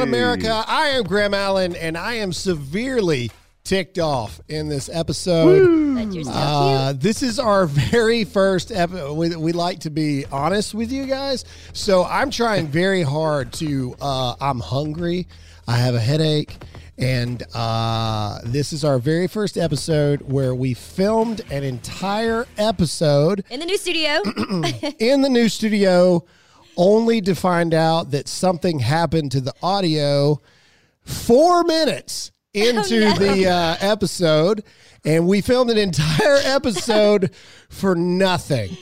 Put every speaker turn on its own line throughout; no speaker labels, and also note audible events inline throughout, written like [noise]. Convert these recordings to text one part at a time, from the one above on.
On, America? I am Graham Allen, and I am severely ticked off in this episode.
But
Uh, this is our [laughs] very first episode. We, we like to be honest with you guys, so I'm trying very hard to. Uh, I'm hungry. I have a headache. And uh, this is our very first episode where we filmed an entire episode
In the new studio. [clears throat]
in the new studio only to find out that something happened to the audio four minutes [laughs] into
no.
the uh, episode and we filmed an entire [laughs] episode for nothing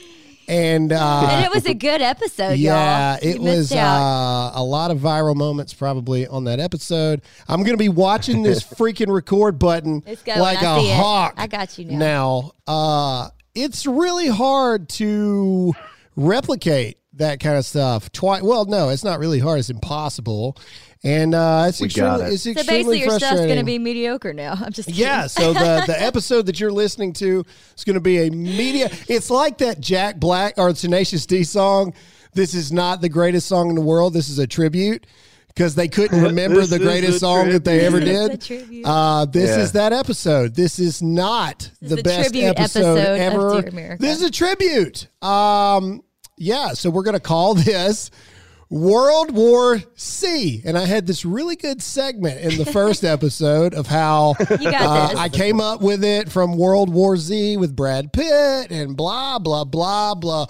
and uh,
and it was a good episode,
yeah,
y'all.
It was uh, a lot of viral moments probably on that episode. I'm going to be watching this [laughs] freaking record button
It's going.
like
I
a
see it.
hawk.
I got you now.
Now, uh, it's really hard to replicate that kind of stuff. Twice. Well, no, it's not really hard. It's impossible, and uh, it's
We
extremely,
got it.
it's
so
extremely
basically, your stuff's
frustrating.
going to be mediocre now. I'm just kidding.
Yeah, so the the [laughs] episode that you're listening to is going to be a media. It's like that Jack Black or Tenacious D song. This is not the greatest song in the world. This is a tribute because they couldn't [laughs] remember the greatest
a
song that they ever
This is a
did. Uh, this
Yeah.
is that episode. This is not
This
the
the
best
tribute
episode,
episode of
ever.
Dear America.
This is a tribute. Um, yeah, so we're gonna call [laughs] this. World War C. And I had this really good segment in the first [laughs] episode of how uh. I came up with it from World War Z with Brad Pitt and blah, blah, blah, blah.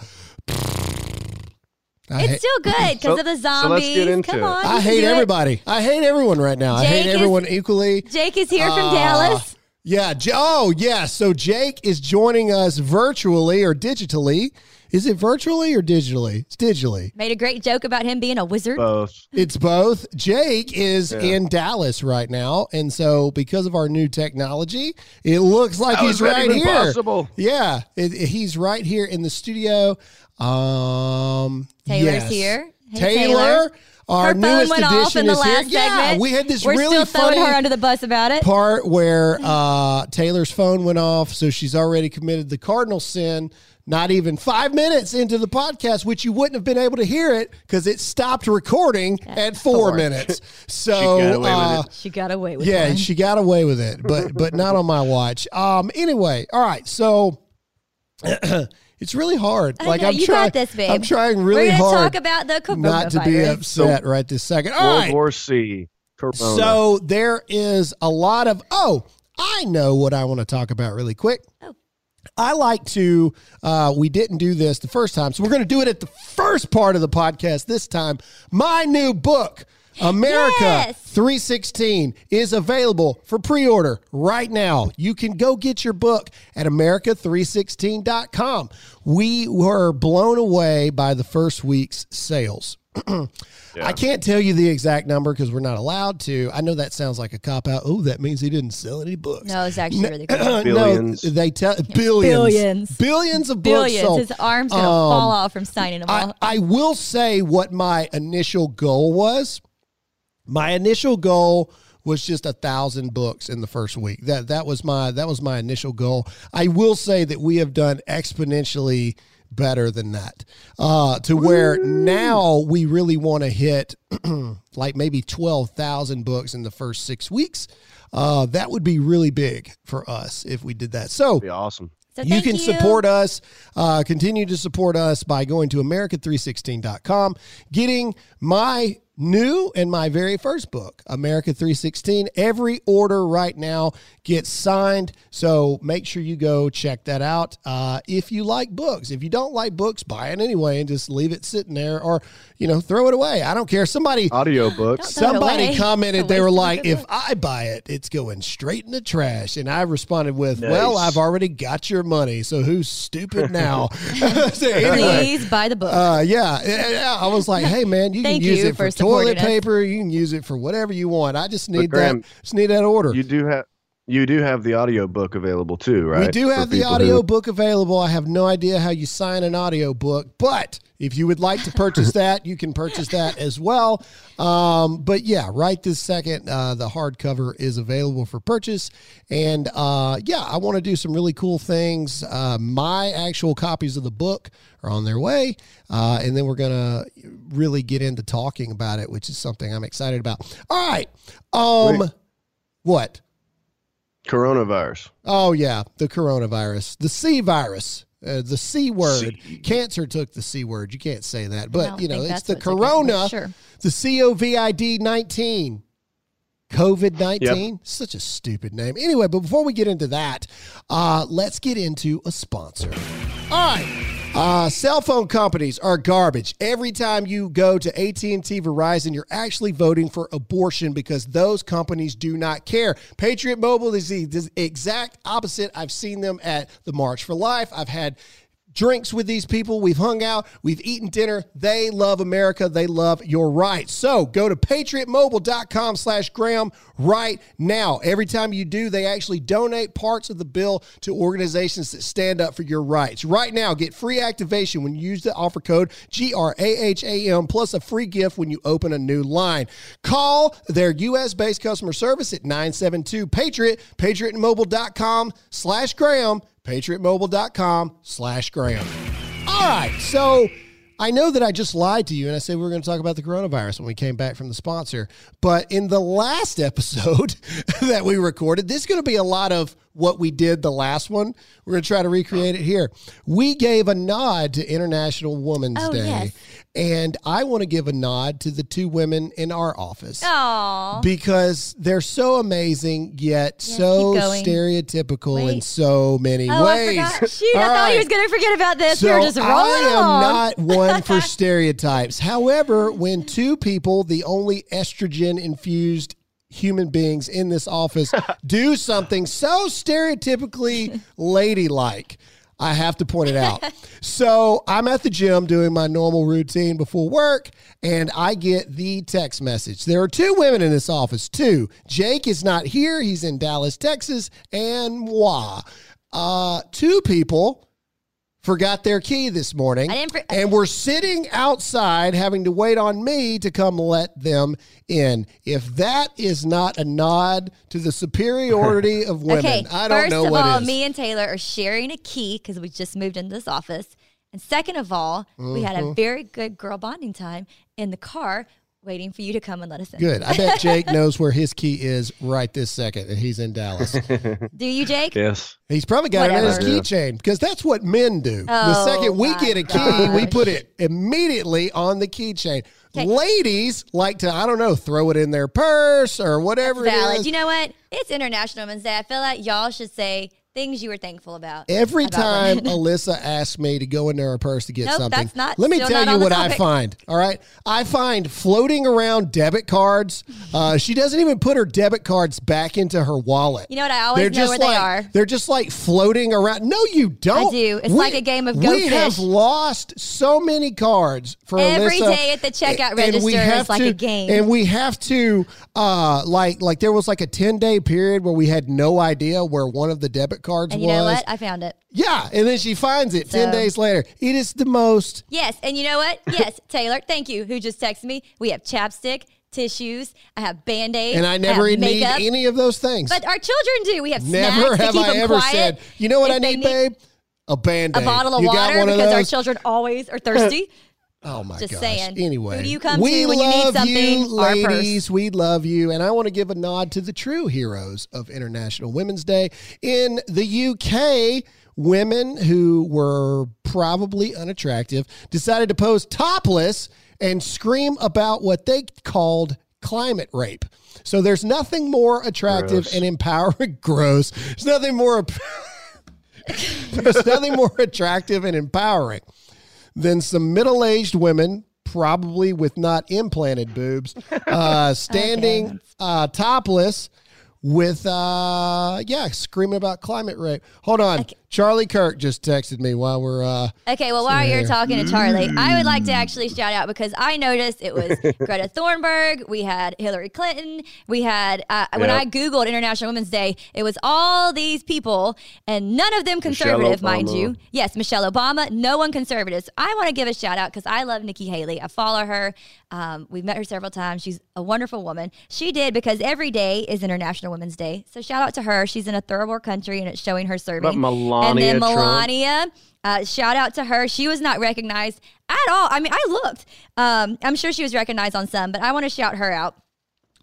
I
It's
hate,
still good because
So-
of the
so
zombies.
let's get into
Come on. you
I hate
do it.
everybody. I hate everyone right now. I hate
is-
everyone equally.
Jake is here from
Uh,
Dallas.
Yeah. J- Oh, yeah. So Jake is joining us virtually or digitally. Is it virtually or digitally? It's digitally.
Made a great joke about him being a wizard.
Both.
It's both. Jake is
Yeah.
in Dallas right now, and so because of our new technology, it looks like
How
he's right here.
possible?
Yeah, it, it- he's right here in the studio. Um,
Taylor's
yes.
here. Hey,
Taylor,
Taylor.
our
her phone went
addition
off in the last
here. Yeah,
segment.
we had this
We're
really
still
funny
her under the bus about it.
part where uh, Taylor's phone went off, so she's already committed the cardinal sin. Not even five minutes into the podcast, which you wouldn't have been able to hear it because it stopped recording at four
four.
minutes. [laughs] [laughs] So, she
got away with
uh,
it.
She got away with
yeah,
one.
she got away with it, but [laughs] but not on my watch. Um. Anyway, all right. So [clears throat] it's really hard.
I
Like
know,
I'm
you
trying.
got this, babe.
I'm trying really
We're gonna
hard
talk about the coronavirus.
not to be upset right this second. All
World
right.
War C. Corona.
So there is a lot of oh, I know what I want to talk about really quick.
Oh.
I like to. Uh, we didn't do this the first time, so we're going to do it at the first part of the podcast this time. My new book, America
Yes.
316, is available for pre-order right now. You can go get your book at America316.com. We were blown away by the first week's sales. [clears throat] I can't tell you the exact number because we're not allowed to. I know that sounds like a cop out. Oh, that means he didn't sell any books.
No, it's actually really good. [clears throat]
Billions.
No, they tell billions,
Billions.
billions of books. Sold.
His arm's gonna
Um,
fall off from signing them
I,
all.
I will say what my initial goal was. My initial goal was just a thousand books in the first week. That that was my that was my initial goal. I will say that we have done exponentially better than that uh, to where now we really want to hit [clears throat] like maybe 12,000 books in the first six weeks. Uh, that would be really big for us if we did that. So,
Be awesome.
So
you
thank
can support us, uh, continue to support us by going to America316.com, getting my new in my very first book, America 316. Every order right now gets signed. So make sure you go check that out. Uh, if you like books, if you don't like books, buy it anyway and just leave it sitting there or, you know, throw it away. I don't care. Somebody.
Audiobooks.
Don't throw it
Somebody commented, they were
waste of a
like, if. I buy it, it's going straight in the trash. And I responded with, well, I've already got your money. So who's stupid now? [laughs] so anyway,
Please buy the book.
uh, yeah, yeah, yeah. I was like, hey, man, you
Thank
can use
you
it for,
for supporting
toilet paper. You can use it for whatever you want. I just need
Graham,
that. Just need that order.
You do have you do have the audiobook available too, right?
We do have the audio
who-
book available. I have no idea how you sign an audio book, but if you would like to purchase [laughs] that, you can purchase that as well. Um, but yeah, right this second, uh, the hardcover is available for purchase. And uh, yeah, I want to do some really cool things. Uh, my actual copies of the book are on their way. Uh, and then we're going to really get into talking about it, which is something I'm excited about. All right. Um,
Wait.
what?
Coronavirus.
Oh yeah, the coronavirus, the C virus, uh, the C word. Cancer took the C word. You can't say that, but you know it's the
what took
corona,
sure.
the C O V I D nineteen. COVID 19, such a stupid name. Anyway, but before we get into that, uh, let's get into a sponsor. All right. Uh, cell phone companies are garbage. Every time you go to AT&T Verizon, you're actually voting for abortion because those companies do not care. Patriot Mobile is the, the exact opposite. I've seen them at the March for Life. I've had drinks with these people. We've hung out. We've eaten dinner. They love America. They love your rights. So go to patriotmobile.com slash Graham right now. Every time you do, they actually donate parts of the bill to organizations that stand up for your rights. Right now, get free activation when you use the offer code G-R-A-H-A-M plus a free gift when you open a new line. Call their U.S.-based customer service at 972-PATRIOT, patriotmobile.com slash Graham patriotmobile.com slash Graham. All right. So I know that I just lied to you and I said we were going to talk about the coronavirus when we came back from the sponsor. But in the last [laughs] episode that we recorded, this is going to be a lot of what we did the last one. We're going to try to recreate it here. We gave a nod to International Women's
Oh,
Day.
yes.
And I want to give a nod to the two women in our office
Aw.
because they're so amazing yet so
keep going.
stereotypical in so many
Oh,
ways.
forgot. Shoot, I thought he [laughs]
right.
was going to forget about this.
So
we were just rolling
I am
along.
not one for [laughs] stereotypes. However, when two people, the only estrogen infused human beings in this office, [laughs] do something so stereotypically ladylike. I have to point it out. [laughs] So I'm at the gym doing my normal routine before work, and I get the text message. There are two women in this office, two. Jake is not here, he's in Dallas, Texas, and moi. Uh, two people forgot their key this morning
I didn't for-
and were sitting outside having to wait on me to come let them in. If that is not a nod to the superiority [laughs] of women,
Okay,
I don't
first
know
of
what
all,
is.
me and Taylor are sharing a key because we just moved into this office. And second of all, we had
Mm-hmm.
a very good girl bonding time in the car waiting for you to come and let us in.
Good. I bet [laughs] Jake knows where his key is right this second, and he's in Dallas. [laughs]
Do you, Jake?
Yes.
He's probably got it in his keychain because that's what men do. the
Oh,
second we get a key, we put it immediately on the keychain.
'Kay.
Ladies like to, I don't know, throw it in their purse or whatever it
Valid.
is.
You know what? It's International Women's Day. I feel like y'all should say things you were thankful about.
Every
about
time. [laughs] Alyssa asks me to go into her purse to get
Nope,
something,
that's not-
let me tell you what I find. All right, I find floating around debit cards. Uh, she doesn't even put her debit cards back into her wallet.
You know what? I always
They're
know
just
where they
like,
are.
They're just like floating around. No, you don't.
I do. It's like a game of Go
We have lost so many cards for
Every
Alyssa,
day at the checkout
and we
register is
have
like a game.
And we have to, uh, like, like there was like a ten day period where we had no idea where one of the debit cards
and
was.
you know what? I found it.
Yeah, and then she finds it 10 days later. It is the most
Yes, and you know what? Yes, [laughs] Taylor, thank you. Who just texted me? We have chapstick, tissues. I have band aids.
And I never
have
need
makeup.
any of those things.
But our children do. We have
Never
snacks to
have
keep
I
them
ever
quiet.
said, you know what
If
I
they
need, babe? A band aid,
A bottle of
you
water
one of
because our
those?
children always are thirsty. [laughs]
Oh my
Just
gosh.
saying.
Anyway,
Who do you come
we
to when you need
love
something?
You,
Our purse.
ladies, we love you, and I want to give a nod to the true heroes of International Women's Day in the UK. Women who were probably unattractive decided to pose topless and scream about what they called climate rape. So there's nothing more attractive
Gross.
and empowering. [laughs] Gross. There's nothing more. [laughs] there's nothing more attractive and empowering than some middle aged women, probably with not implanted boobs, [laughs] uh, standing uh, topless with, uh, yeah, screaming about climate rape. Hold on. Charlie Kirk just texted me while we're. Uh,
Okay, well, while you're
here.
talking to Charlie, I would
Mm.
like to actually shout out because I noticed it was [laughs] Greta Thunberg, we had Hillary Clinton, we had, uh, when I Googled International Women's Day, it was all these people and none of them conservative, mind you. Yes, Michelle Obama, no one conservative. So I want to give a shout out because I love Nikki Haley. I follow her. Um, we've met her several times. She's a wonderful woman. She did because every day is International Women's Day. So shout out to her. She's in a third world country and it's showing her serving.
About Melania
and then
Trump?
Melania, uh, shout out to her. She was not recognized at all. I mean, I looked. Um, I'm sure she was recognized on some, but I want to shout her out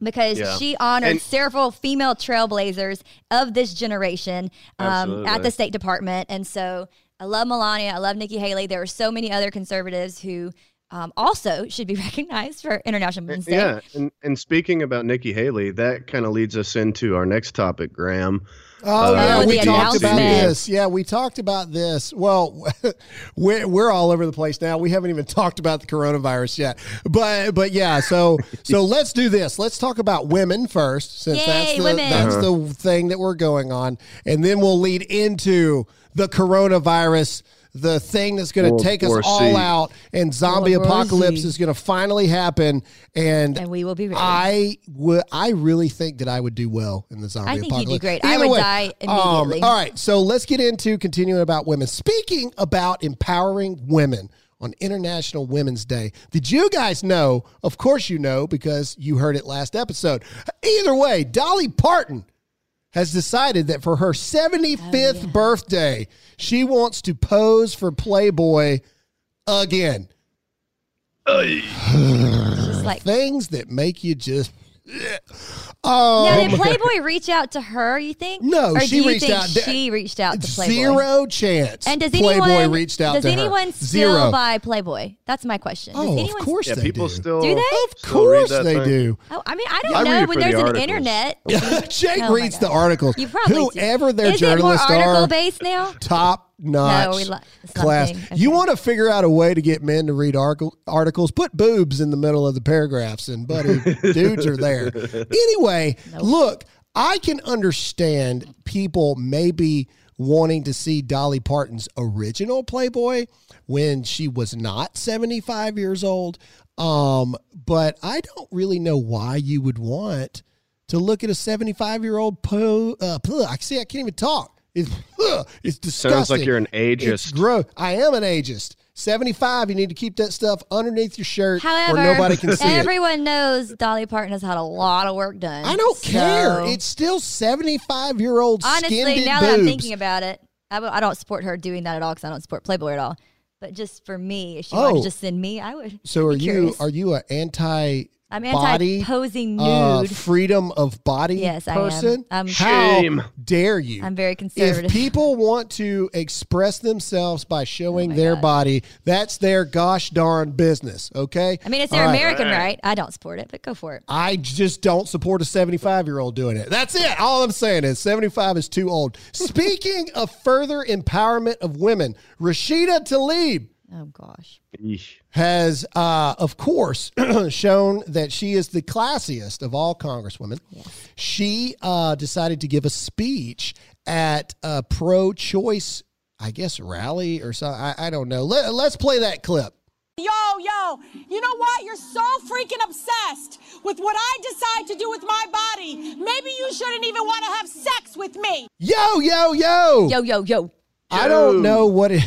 because
Yeah.
she honored
And-
several female trailblazers of this generation um, at the State Department. And so I love Melania. I love Nikki Haley. There are so many other conservatives who um, also should be [laughs] recognized for International Women's Day.
Yeah, and, and speaking about Nikki Haley, that kind of leads us into our next topic, Graham.
Oh,
Uh,
yeah, we talked about this. Yeah, we talked about this. Well, [laughs] we're, we're all over the place now. We haven't even talked about the coronavirus yet. But but yeah, so [laughs] so let's do this. Let's talk about women first, since
Yay,
that's the
women.
that's the thing that we're going on, and then we'll lead into the coronavirus. The thing that's going to take us
War
all
C.
out, and zombie
World
apocalypse is going to finally happen, and
And we will be ready.
I would. I really think that I would do well in the zombie
I think you'd do
apocalypse.
great. I
Either
would
way,
die
um,
immediately.
all right, so let's get into continuing about women. Speaking about empowering women on International Women's Day, did you guys know? Of course, you know because you heard it last episode. Either way, Dolly Parton has decided that for her 75th birthday, she wants to pose for Playboy again.
Like
Things that make you just.
Now,
Um,
did [laughs] Playboy reach out to her? You think?
No,
or
she
do you
reached
think
out-
She reached out to Playboy.
Zero chance.
And does
Playboy
anyone
reached out
Does
to her.
anyone still
Zero.
buy Playboy? That's my question. Does
Oh, of course
Yeah,
they
people
do.
still
Do they?
Of course
that
they
thing.
do.
Oh, I mean, I don't
I read
know
it
when there's
the
an
articles.
internet. [laughs]
Jake
Oh my
reads the
God.
articles.
You probably do.
Whoever their
Is it more article
are,
based now?
top notch
No, we li-
class.
something.
You want to figure out a way to get men to read article, articles? Put boobs in the middle of the paragraphs, and buddy, [laughs] dudes are there. Anyway, look, I can understand people maybe wanting to see Dolly Parton's original Playboy when she was not 75 years old. Um, but I don't really know why you would want to look at a 75 year old po uh, I see I can't even talk. It's, [laughs] ugh, it's disgusting.
Sounds like you're an
It's
ageist.
gross. I am an ageist. 75, you need to keep that stuff underneath your shirt
However,
where nobody can [laughs] see it.
everyone knows Dolly Parton has had a lot of work done.
I don't
So,
care. It's still 75 year old
honestly
skinned
now
boobs.
that I'm thinking about it. I, w- I don't support her doing that at all because I don't support Playboy at all. But just for me, if she wanted
Oh.
to just send me, I would.
so are
be
you
curious.
are you an anti
I'm
body,
anti-posing
uh,
nude.
freedom of body
Yes, I am.
person?
I'm-
How
Shame.
dare you?
I'm very conservative.
if people want to express themselves by showing
Oh
their
God.
body, that's their gosh darn business. Okay.
I mean, it's
All
their
right.
American right. I don't support it, but go for it.
I just don't support a 75 year old doing it. That's it. All I'm saying is 75 is too old. Speaking of further empowerment of women, Rashida Tlaib
Oh gosh.
Yeesh.
has, uh, of course, [clears throat] shown that she is the classiest of all congresswomen. She uh, decided to give a speech at a pro choice, I guess, rally or something. I, I don't know. Let, let's play that clip.
Yo, yo, you know what? You're so freaking obsessed with what I decide to do with my body. Maybe you shouldn't even want to have sex with me.
Yo, yo, yo.
Yo, yo, yo.
I don't know what it.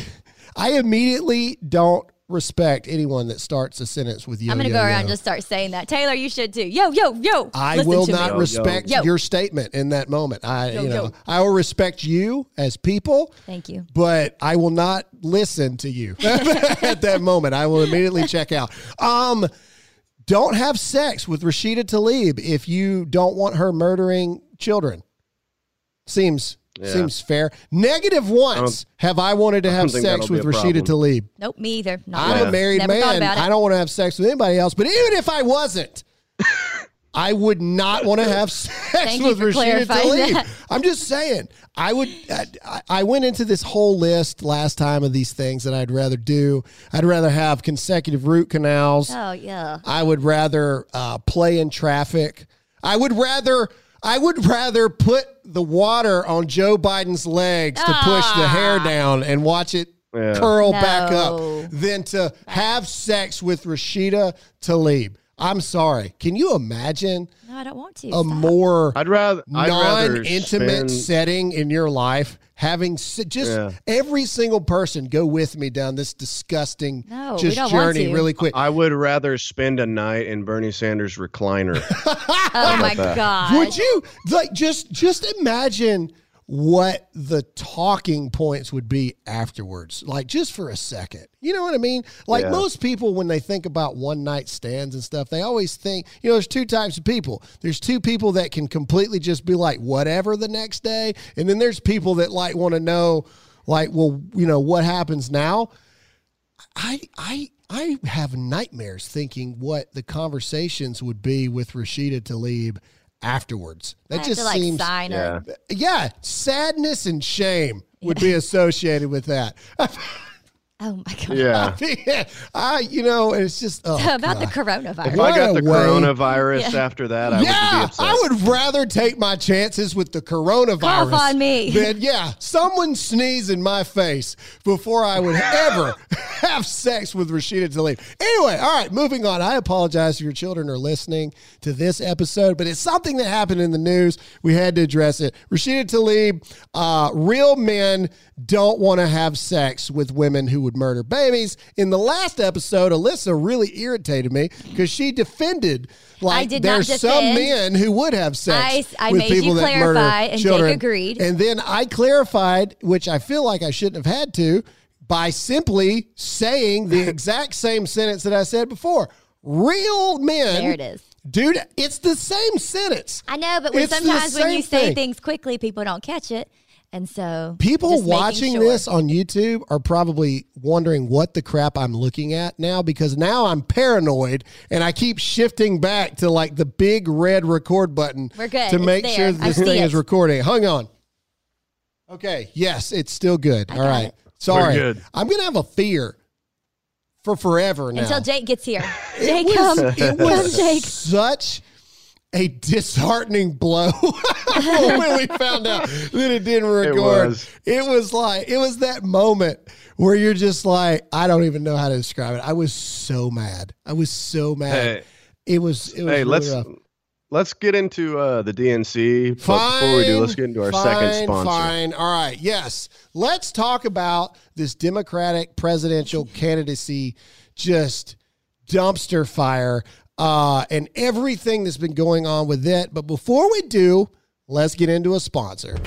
I immediately don't respect anyone that starts a sentence with yo.
I'm gonna
yo,
go around
yo.
and just start saying that. Taylor, you should too. Yo, yo, yo.
I
Listen
will
to
not
me.
Yo,
respect
yo.
your statement in that moment. I,
Yo,
you know,
yo.
I will respect you as people.
Thank you.
But I will not listen to you [laughs] at that moment. I will immediately check out. Um, don't have sex with Rashida Tlaib if you don't want her murdering children. Seems
Yeah.
seems fair. Negative once have I wanted to have sex with
be a
Rashida
problem.
Tlaib.
Nope, me either. Not
I'm
once.
a married
Never
man. I don't want to have sex with anybody else. But even if I wasn't, I would not want to have [laughs] sex
Thank
with
for
Rashida
clarifying
Tlaib.
that.
I'm just saying. I would. I, I went into this whole list last time of these things that I'd rather do. I'd rather have consecutive root canals.
Oh yeah.
I would rather uh, play in traffic. I would rather. I would rather put the water on Joe Biden's legs to push the ah. hair down and watch it
Yeah.
curl back up than to have sex with Rashida Tlaib. I'm sorry. Can you imagine
No, I don't want to.
a
Stop.
more
I'd rather
non-intimate setting in your life? Having se- just
Yeah.
every single person go with me down this disgusting
No,
just journey really quick.
I would rather spend a night in Bernie Sanders' recliner. [laughs]
Oh my
that?
god.
Would you like just just imagine what the talking points would be afterwards? Like just for a second. You know what I mean? Like
Yeah.
most people when they think about one night stands and stuff, they always think, you know, there's two types of people. There's two people that can completely just be like whatever the next day, and then there's people that like want to know like, well, you know, what happens now? I I I have nightmares thinking what the conversations would be with Rashida Tlaib afterwards.
I
That
have
just
to, like,
seems
sign
yeah.
her.
yeah, sadness and shame would be [laughs] associated with that. [laughs]
Oh my god.
Yeah. [laughs] [laughs]
yeah, I you know, it's just oh,
About the coronavirus.
If
What
I got the
way-
coronavirus after that, I would be
yeah,
upset.
I would rather take my chances with the coronavirus.
Cough on me.
Than, yeah, someone sneeze in my face before I would ever [laughs] have sex with Rashida Tlaib. Anyway, all right, moving on. I apologize if your children are listening to this episode, but it's something that happened in the news. We had to address it. Rashida Tlaib, uh, real men don't want to have sex with women who would murder babies. In the last episode, Alyssa really irritated me because she defended like there's some men who would have sex
I- I
with people that murder
clarify, and Jake
children.
agreed.
And then I clarified, which I feel like I shouldn't have had to, by simply saying the [laughs] exact same sentence that I said before. Real men.
There it is.
Dude, it's the same sentence.
I know, but when sometimes when you say
thing.
things quickly, people don't catch it, and so
People watching
sure.
this on YouTube are probably wondering what the crap I'm looking at now because now I'm paranoid and I keep shifting back to like the big red record button
We're good.
to
It's
make
there.
sure that
I
this thing
it.
is recording. Hang on. Okay. Yes, it's still good. All
got
right.
it.
Sorry.
We're good.
I'm gonna have a fear for forever now.
until Jake gets here. Jake, [laughs]
it
come,
was,
come, Jake.
such a disheartening blow [laughs] when we found out that it didn't record.
was.
It was like it was that moment where you're just like, I don't even know how to describe it. I was so mad. I was so mad.
Hey.
it was. It was.
hey,
really
let's
rough.
let's get into uh, the DNC.
Fine.
before we do, let's get into our second sponsor.
Fine. All right. Yes. Let's talk about this Democratic presidential candidacy just dumpster fire uh, and everything that's been going on with it. But before we do, let's get into a sponsor.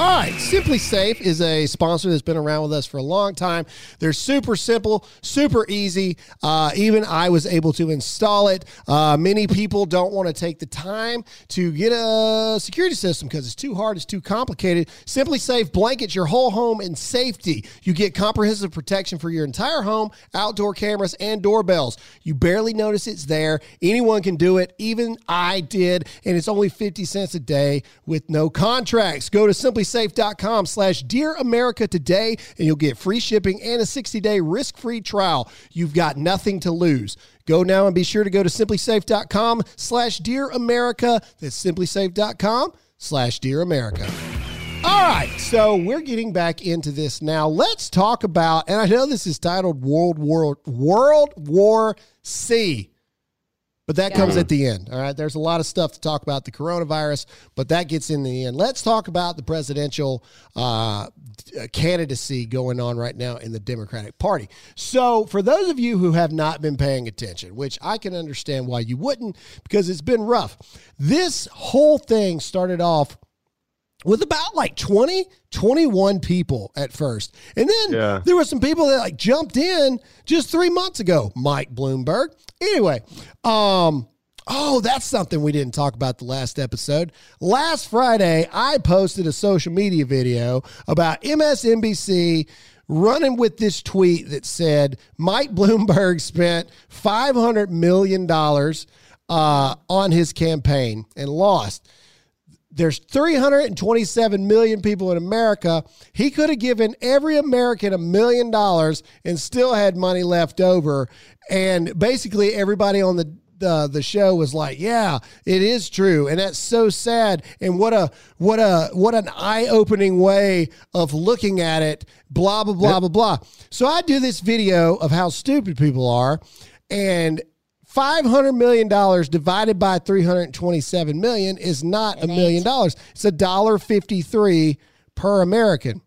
All right, SimpliSafe is a sponsor that's been around with us for a long time. They're super simple, super easy. Uh, even I was able to install it. Uh, many people don't want to take the time to get a security system because it's too hard, it's too complicated. SimpliSafe blankets your whole home in safety. You get comprehensive protection for your entire home, outdoor cameras, and doorbells. You barely notice it's there. Anyone can do it. Even I did, and it's only 50 cents a day with no contracts. Go to simplisafe.com slash Dear America today, and you'll get free shipping and a 60-day risk-free trial. You've got nothing to lose. Go now and be sure to go to simplisafe.com slash Dear America. That's simplisafe.com slash Dear America. All right, so we're getting back into this now. Let's talk about, and I know this is titled World War World War C. but that comes at the end. All right. There's a lot of stuff to talk about the coronavirus, but that gets in the end. Let's talk about the presidential uh, candidacy going on right now in the Democratic Party. So, for those of you who have not been paying attention, which I can understand why you wouldn't, because it's been rough, this whole thing started off with about like 20 21 people at first. And then
Yeah.
there were some people that like jumped in just three months ago. Mike bloomberg. Anyway um oh that's something we didn't talk about the last episode. Last friday i posted a social media video about msnbc running with this tweet that said mike bloomberg spent 500 million dollars uh, on his campaign and lost there's 327 million people in America. He could have given every American a million dollars and still had money left over. And basically, everybody on the the, the show was like, "Yeah, it is true," and that's so sad. And what a what a what an eye opening way of looking at it. Blah blah blah blah blah. So I do this video of how stupid people are, and Five hundred million dollars divided by three hundred twenty-seven million is not a million dollars. It's a dollar fifty-three per American.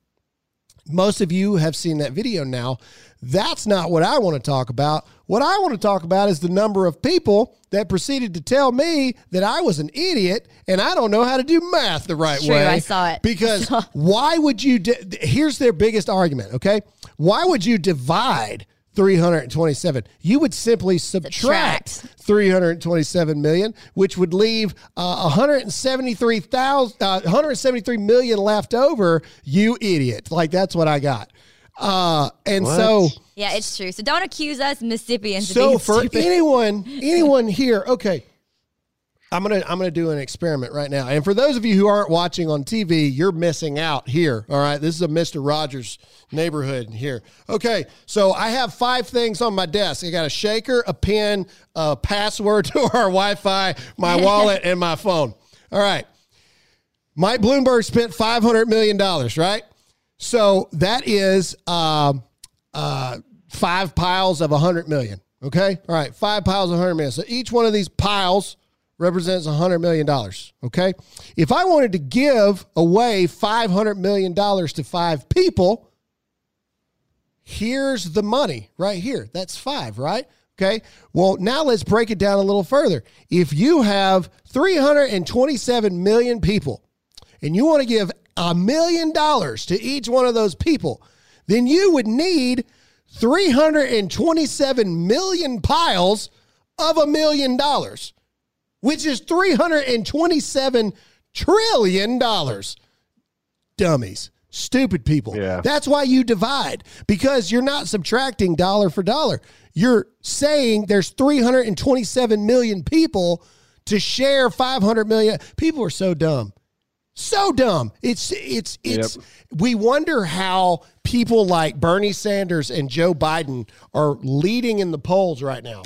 Most of you have seen that video now. That's not what I want to talk about. What I want to talk about is the number of people that proceeded to tell me that I was an idiot and I don't know how to do math the right
True,
way.
I saw it. [laughs]
Because why would you? Di- here's their biggest argument. Okay, why would you divide 327? You would simply subtract,
Subtract.
327 million, which would leave uh, 173,000, uh, 173 million left over. You idiot! Like that's what I got. Uh, and
What?
so,
Yeah, it's true. So don't accuse us Mississippians of
so for anyone, anyone here, okay. I'm gonna I'm gonna do an experiment right now, and for those of you who aren't watching on TV, you're missing out here. All right, this is a Mister Rogers neighborhood here. Okay, so I have five things on my desk. I got a shaker, a pen, a password [laughs] to our Wi-Fi, my [laughs] wallet, and my phone. All right, Mike Bloomberg spent five hundred million dollars, right? So that is um, uh, five piles of a hundred million. Okay, all right, five piles of hundred million. So each one of these piles represents a hundred million dollars. Okay, if I wanted to give away five hundred million dollars to five people, here's the money right here. That's five, right? Okay. Well, now let's break it down a little further. If you have 327 million people and you want to give a million dollars to each one of those people, then you would need 327 million piles of a million dollars, which is 327 trillion dollars dummies, stupid people.
Yeah.
That's why you divide because you're not subtracting dollar for dollar. You're saying there's 327 million people to share 500 million. People are so dumb. So dumb. It's it's it's we wonder how people like Bernie Sanders and Joe Biden are leading in the polls right now.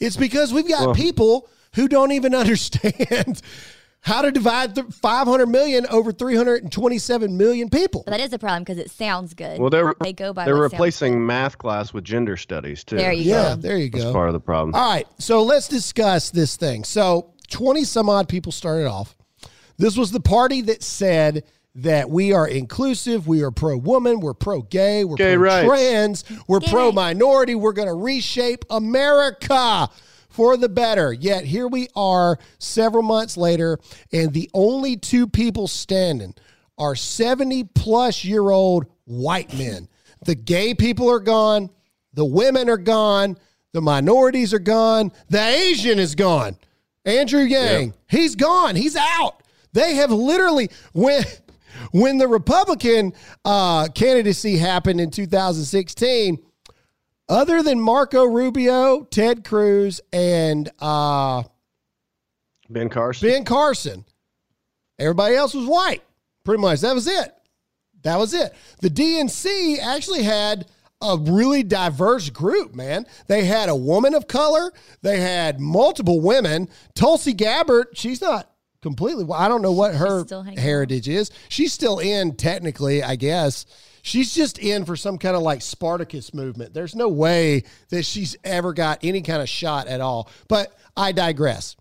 It's because we've got people who don't even [laughs] understand how to divide th- 500 million over 327 million people.
That is a problem because it sounds good.
Well, they're
they go by
they're replacing math class with gender studies too.
There you
Yeah,
go.
there you go.
That's part of the problem.
All right, so let's discuss this thing. So, 20 some odd people started off. This was the party that said that we are inclusive, we are pro woman, we're pro gay, we're pro trans, we're pro minority, we're going to reshape America for the better. Yet here we are several months later, and the only two people standing are 70 plus year old white men. The gay people are gone, the women are gone, the minorities are gone, the Asian is gone. Andrew Yang, he's gone, he's out. They have literally when when the Republican uh, candidacy happened in 2016, other than Marco Rubio, Ted Cruz, and uh,
Ben Carson.
Ben Carson, everybody else was white. Pretty much, that was it. That was it. The DNC actually had a really diverse group, man. They had a woman of color. They had multiple women. Tulsi Gabbard, she's not completely. I don't know what her
still hanging
heritage is. She's still in technically, I guess. She's just in for some kind of like Spartacus movement. There's no way that she's ever got any kind of shot at all. But I digress.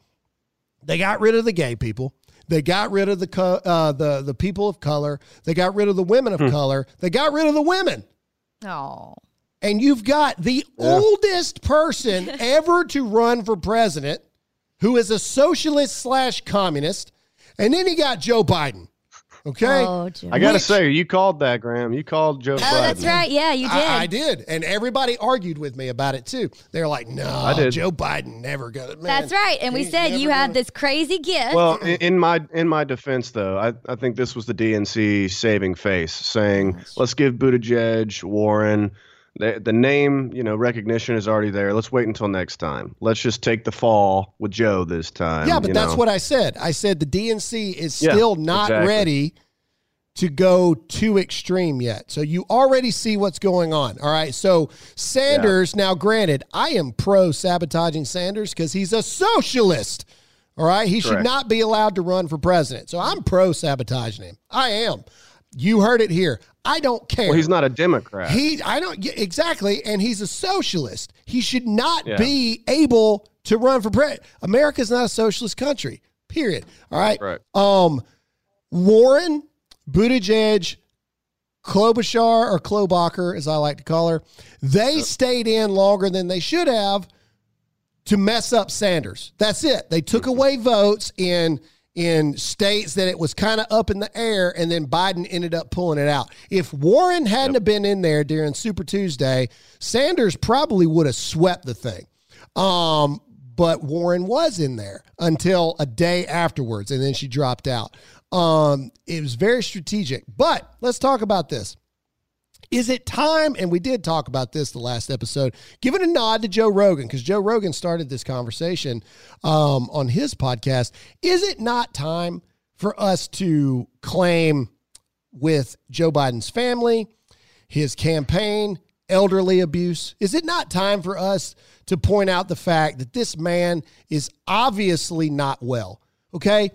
They got rid of the gay people. They got rid of the co- uh, the the people of color. They got rid of the women of color. They got rid of the women.
Oh.
And you've got the oldest person [laughs] ever to run for president, who is a socialist slash communist, and then you got Joe Biden. Okay,
Oh, Joe.
I gotta
Which-
say, you called that, Graham. You called Joe
Oh,
Biden.
that's right. Yeah, you did.
I, I did, and everybody argued with me about it too. They're like, "No, I
did.
Joe Biden never gonna." Man,
That's right. And we said you have
gonna-
this crazy gift.
Well, in, in my in my defense, though, I, I think this was the DNC saving face, saying, "Let's give Buttigieg, Warren, the the name, you know, recognition is already there. Let's wait until next time. Let's just take the fall with Joe this time."
Yeah, but that's
know?
what I said. I said the DNC is
Yeah,
still not
exactly.
ready to go too extreme yet. So you already see what's going on. All right. So Sanders, now granted, I am pro sabotaging Sanders because he's a socialist. All right. He should not be allowed to run for president. So I'm pro sabotaging him. I am. You heard it here. I don't care.
Well, he's not a Democrat.
He, I don't exactly, and he's a socialist. He should not
Yeah.
be able to run for president. America's not a socialist country. Period. All right.
Right.
Um, Warren, Buttigieg, Klobuchar or Klobacher, as I like to call her, they stayed in longer than they should have to mess up Sanders. That's it. They took away votes in in states that it was kind of up in the air, and then Biden ended up pulling it out. If Warren hadn't have been in there during Super Tuesday, Sanders probably would have swept the thing. Um, but Warren was in there until a day afterwards, and then she dropped out. Um, it was very strategic. But let's talk about this. Is it time? And we did talk about this the last episode. Giving a nod to Joe Rogan because Joe Rogan started this conversation um, on his podcast. Is it not time for us to claim with Joe Biden's family, his campaign, elderly abuse? Is it not time for us to point out the fact that this man is obviously not well? Okay.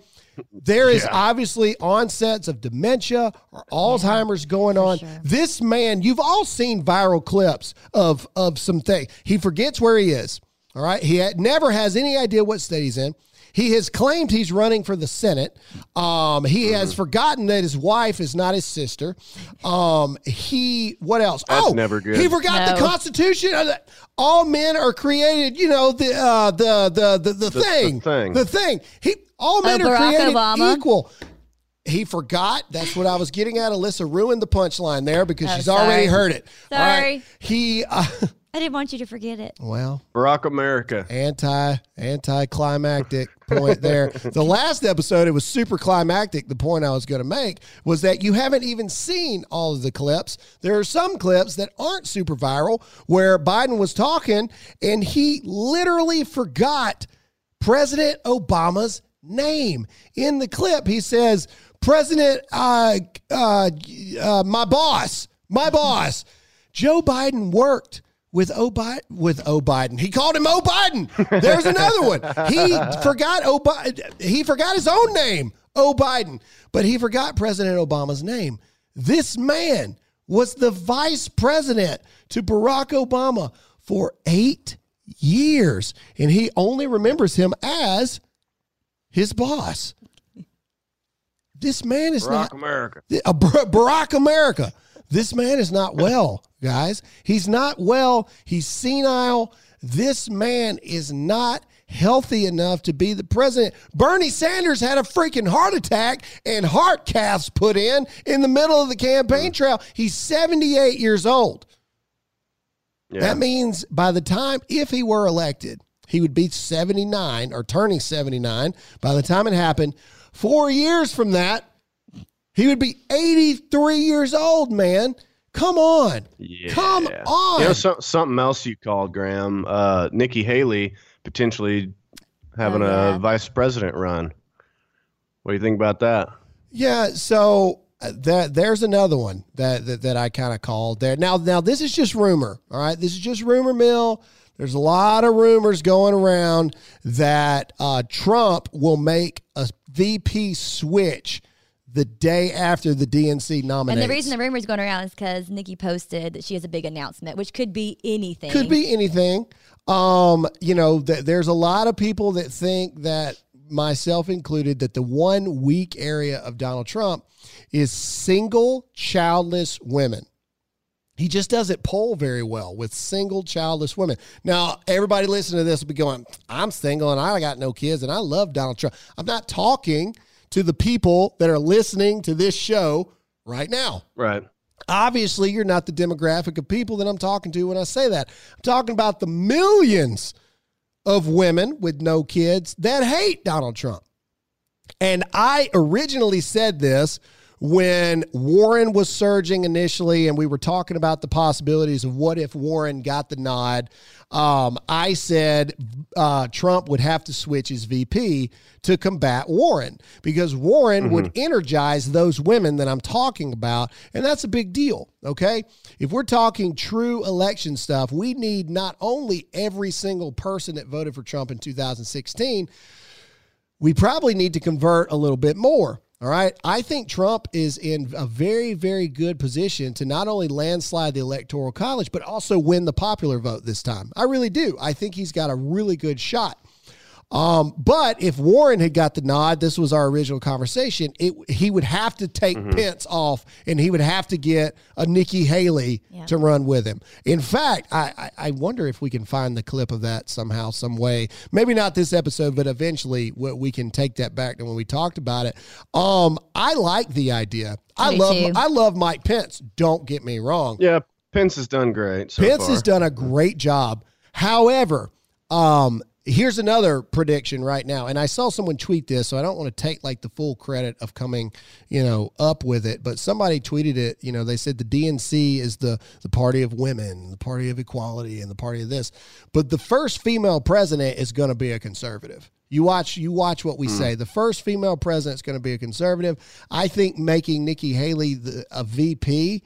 There is obviously onsets of dementia or Alzheimer's going on. This man, you've all seen viral clips of of some things. He forgets where he is. All right. He had, never has any idea what state he's in. He has claimed he's running for the Senate. Um, he has forgotten that his wife is not his sister. Um, he what else?
That's
oh,
never good.
He forgot the Constitution. Uh, All men are created. You know the uh, the, the the the
the
thing.
thing.
The thing. He all men are
Barack
created
Obama.
equal. He forgot. That's what I was getting at. Alyssa ruined the punchline there because
Oh,
she's
sorry.
already heard it. All right.
Sorry.
He uh, [laughs]
I didn't want you to forget it.
well,
Barack America.
anti anticlimactic point there. [laughs] the last episode, it was super climactic. The point I was going to make was that you haven't even seen all of the clips. There are some clips that aren't super viral where Biden was talking and he literally forgot President Obama's name. In the clip, he says, President, uh, uh, uh, my boss, my boss. Joe Biden worked with O Biden, with O Biden. He called him O Biden. There's another one. He forgot O Biden. He forgot his own name, O Biden, but he forgot President Obama's name. This man was the vice president to Barack Obama for eight years, and he only remembers him as his boss. This man is
Barack
not
America.
uh, Barack America. This man is not well, guys. He's not well. He's senile. This man is not healthy enough to be the president. Bernie Sanders had a freaking heart attack and heart caths put in in the middle of the campaign trail. He's 78 years old.
Yeah.
That means by the time, if he were elected, he would be 79 or turning 79. By the time it happened, four years from that, he would be 83 years old, man. Come on.
Yeah.
Come on.
You know, so, something else you called, Graham. Uh, Nikki Haley potentially having
Oh, yeah.
a vice president run. What do you think about that?
Yeah, so uh, that there's another one that that, that I kind of called there. Now, now this is just rumor. All right, this is just rumor mill. There's a lot of rumors going around that uh, Trump will make a VP switch the day after the DNC nominates.
And the reason the rumor is going around is because Nikki posted that she has a big announcement, which could be anything.
Could be anything. Um, you know, th- there's a lot of people that think that myself included that the one weak area of Donald Trump is single childless women. He just doesn't poll very well with single childless women. Now, everybody listening to this will be going, I'm single and I got no kids and I love Donald Trump. I'm not talking to the people that are listening to this show right now.
Right.
Obviously, you're not the demographic of people that I'm talking to when I say that. I'm talking about the millions of women with no kids that hate Donald Trump. And I originally said this when Warren was surging initially, and we were talking about the possibilities of what if Warren got the nod. Um, I said uh, Trump would have to switch his VP to combat Warren because Warren mm-hmm. would energize those women that I'm talking about. And that's a big deal. Okay. If we're talking true election stuff, we need not only every single person that voted for Trump in 2016, we probably need to convert a little bit more. All right. I think Trump is in a very, very good position to not only landslide the Electoral College, but also win the popular vote this time. I really do. I think he's got a really good shot. Um, but if Warren had got the nod, this was our original conversation. It he would have to take mm-hmm. Pence off, and he would have to get a Nikki Haley yeah. to run with him. In fact, I, I, I wonder if we can find the clip of that somehow, some way. Maybe not this episode, but eventually what we can take that back to when we talked about it. Um, I like the idea. I love too. I love Mike Pence. Don't get me wrong.
Yeah, Pence has done great. So
Pence
far.
has done a great job. However, um, here's another prediction right now and i saw someone tweet this so i don't want to take like the full credit of coming you know up with it but somebody tweeted it you know they said the dnc is the the party of women the party of equality and the party of this but the first female president is going to be a conservative you watch you watch what we mm. say. The first female president is going to be a conservative. I think making Nikki Haley the, a VP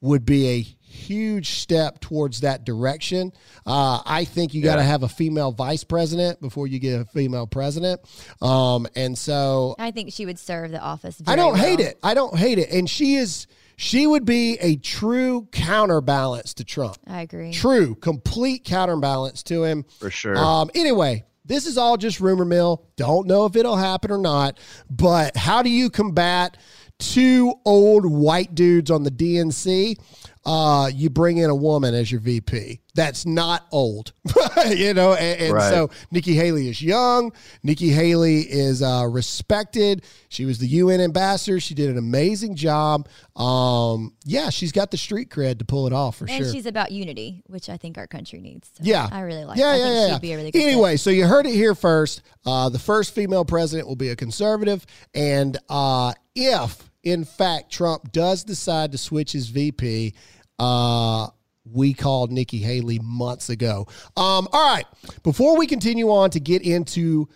would be a huge step towards that direction. Uh, I think you yeah. got to have a female vice president before you get a female president. Um, and so
I think she would serve the office.
I don't
well.
hate it. I don't hate it. And she is. She would be a true counterbalance to Trump.
I agree.
True, complete counterbalance to him.
For sure.
Um, anyway, this is all just rumor mill. Don't know if it'll happen or not. But how do you combat two old white dudes on the DNC? uh, you bring in a woman as your VP. That's not old, [laughs] you know. And, and right. so Nikki Haley is young. Nikki Haley is uh, respected. She was the UN ambassador. She did an amazing job. Um, yeah, she's got the street cred to pull it off for
and
sure.
And she's about unity, which I think our country needs. So
yeah,
I really like.
Yeah,
I
yeah, yeah.
Be a really good
anyway,
fit.
so you heard it here first. Uh, the first female president will be a conservative, and uh, if in fact Trump does decide to switch his VP, uh, we called Nikki Haley months ago. Um, all right, before we continue on to get into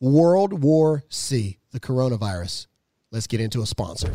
World War C, the coronavirus, let's get into a sponsor.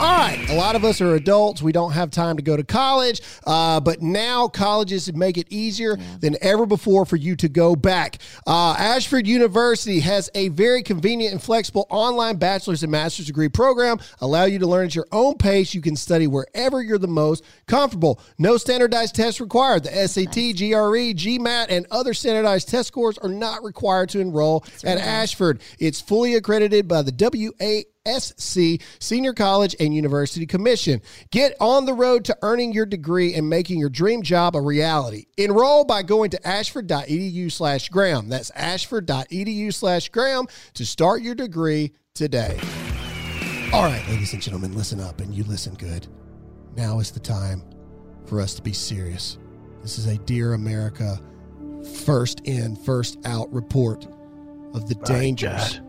All right, a lot of us are adults. We don't have time to go to college, uh, but now colleges make it easier yeah. than ever before for you to go back. Uh, Ashford University has a very convenient and flexible online bachelor's and master's degree program. Allow you to learn at your own pace. You can study wherever you're the most comfortable. No standardized tests required. The SAT, nice. GRE, GMAT, and other standardized test scores are not required to enroll That's at right. Ashford. It's fully accredited by the WA SC Senior College and University Commission. Get on the road to earning your degree and making your dream job a reality. Enroll by going to ashford.edu slash Graham. That's ashford.edu slash Graham to start your degree today. All right, ladies and gentlemen, listen up and you listen good. Now is the time for us to be serious. This is a Dear America first in, first out report of the My dangers. God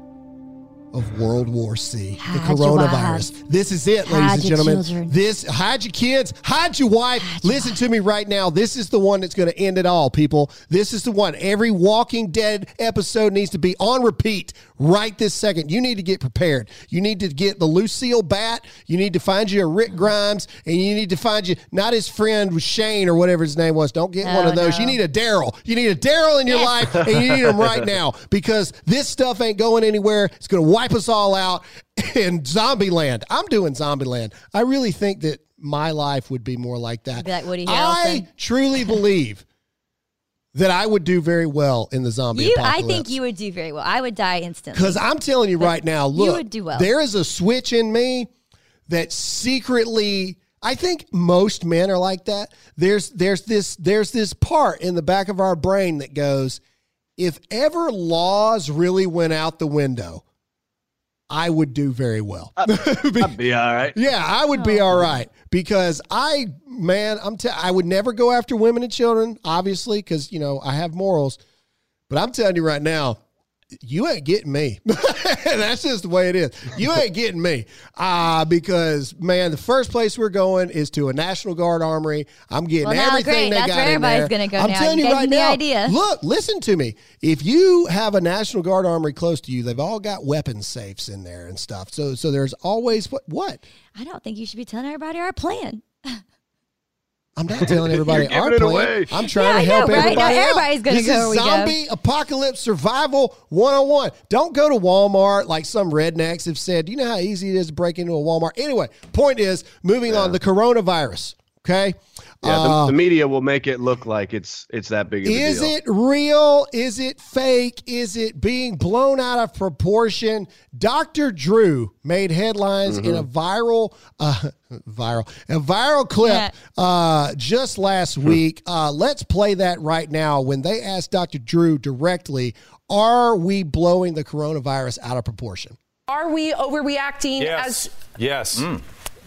of World War C, hide the coronavirus. This is it, ladies and gentlemen. Children. This hide your kids, hide your wife. Hide Listen your to me right now. This is the one that's going to end it all, people. This is the one. Every Walking Dead episode needs to be on repeat right this second. You need to get prepared. You need to get the Lucille Bat. You need to find you a Rick Grimes, and you need to find you not his friend Shane or whatever his name was. Don't get one oh, of those. No. You need a Daryl. You need a Daryl in your life, and you need him right [laughs] now because this stuff ain't going anywhere. It's going to wipe us all out [laughs] in Zombieland. I'm doing Zombieland. I really think that my life would be more like that.
Be like Woody
I truly believe that I would do very well in the zombie
You,
apocalypse.
I think you would do very well. I would die instantly.
Because I'm telling you right now, look,
would do well.
there is a switch in me that secretly. I think most men are like that. There's there's this there's this part in the back of our brain that goes, if ever laws really went out the window, I would do very well. [laughs]
I'd be all right.
Yeah, I would be oh. all right because I, man, I'm. T- I would never go after women and children, obviously, because you know I have morals. But I'm telling you right now, you ain't getting me. [laughs] That's just the way it is. You ain't getting me. Uh, because man, the first place we're going is to a National Guard armory. I'm getting
Well,
everything
great.
they
That's
got
where everybody's
there.
gonna go
I'm
now.
telling
You
you right now.
idea.
Look, listen to me. If you have a National Guard armory close to you, they've all got weapon safes in there and stuff. So, so there's always what what.
I don't think you should be telling everybody our plan. [laughs]
I'm not telling everybody our
giving it
plan.
away.
I'm trying
Yeah,
to help
know, right?
everybody
Now everybody's gonna
this
go
is
where we go.
zombie apocalypse survival 101. Don't go to Walmart like some rednecks have said. Do you know how easy it is to break into a Walmart? Anyway, point is, moving on, the coronavirus. Okay.
Yeah,
Uh,
the, the media will make it look like it's it's that big of a deal.
is
deal.
it real? Is it fake? Is it being blown out of proportion? Dr. Drew made headlines in a
Mm-hmm.
viral, uh, viral, a viral clip
Yeah.
uh, just last week. Uh, let's play that right now. When they asked Dr. Drew directly, "Are we blowing the coronavirus out of proportion?"
Are we overreacting?
Yes.
As
yes.